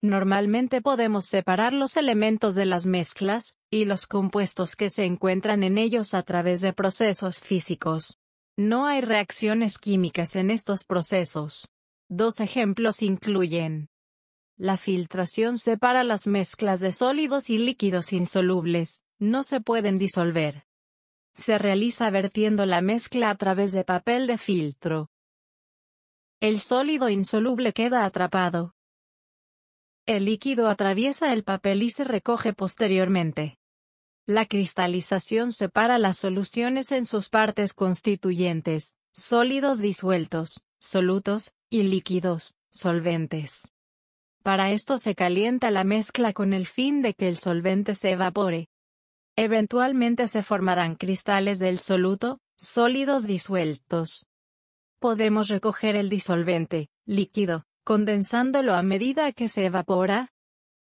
Normalmente podemos separar los elementos de las mezclas, y los compuestos que se encuentran en ellos a través de procesos físicos. No hay reacciones químicas en estos procesos. Dos ejemplos incluyen. La filtración separa las mezclas de sólidos y líquidos insolubles, no se pueden disolver. Se realiza vertiendo la mezcla a través de papel de filtro. El sólido insoluble queda atrapado, el líquido atraviesa el papel y se recoge posteriormente. La cristalización separa las soluciones en sus partes constituyentes, sólidos disueltos, solutos, y líquidos, solventes. Para esto se calienta la mezcla con el fin de que el solvente se evapore. Eventualmente se formarán cristales del soluto, sólidos disueltos. Podemos recoger el disolvente, líquido, condensándolo a medida que se evapora.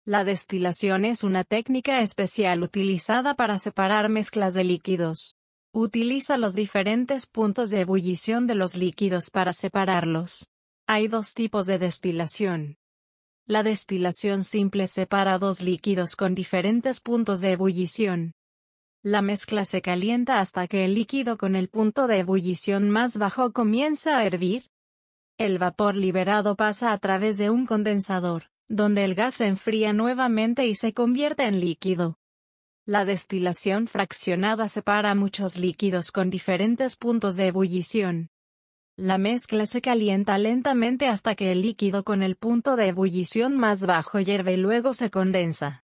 La destilación es una técnica especial utilizada para separar mezclas de líquidos. Utiliza los diferentes puntos de ebullición de los líquidos para separarlos. Hay dos tipos de destilación. La destilación simple separa dos líquidos con diferentes puntos de ebullición. La mezcla se calienta hasta que el líquido con el punto de ebullición más bajo comienza a hervir. El vapor liberado pasa a través de un condensador, donde el gas se enfría nuevamente y se convierte en líquido. La destilación fraccionada separa muchos líquidos con diferentes puntos de ebullición. La mezcla se calienta lentamente hasta que el líquido con el punto de ebullición más bajo hierve y luego se condensa.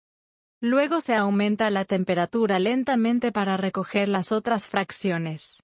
Luego se aumenta la temperatura lentamente para recoger las otras fracciones.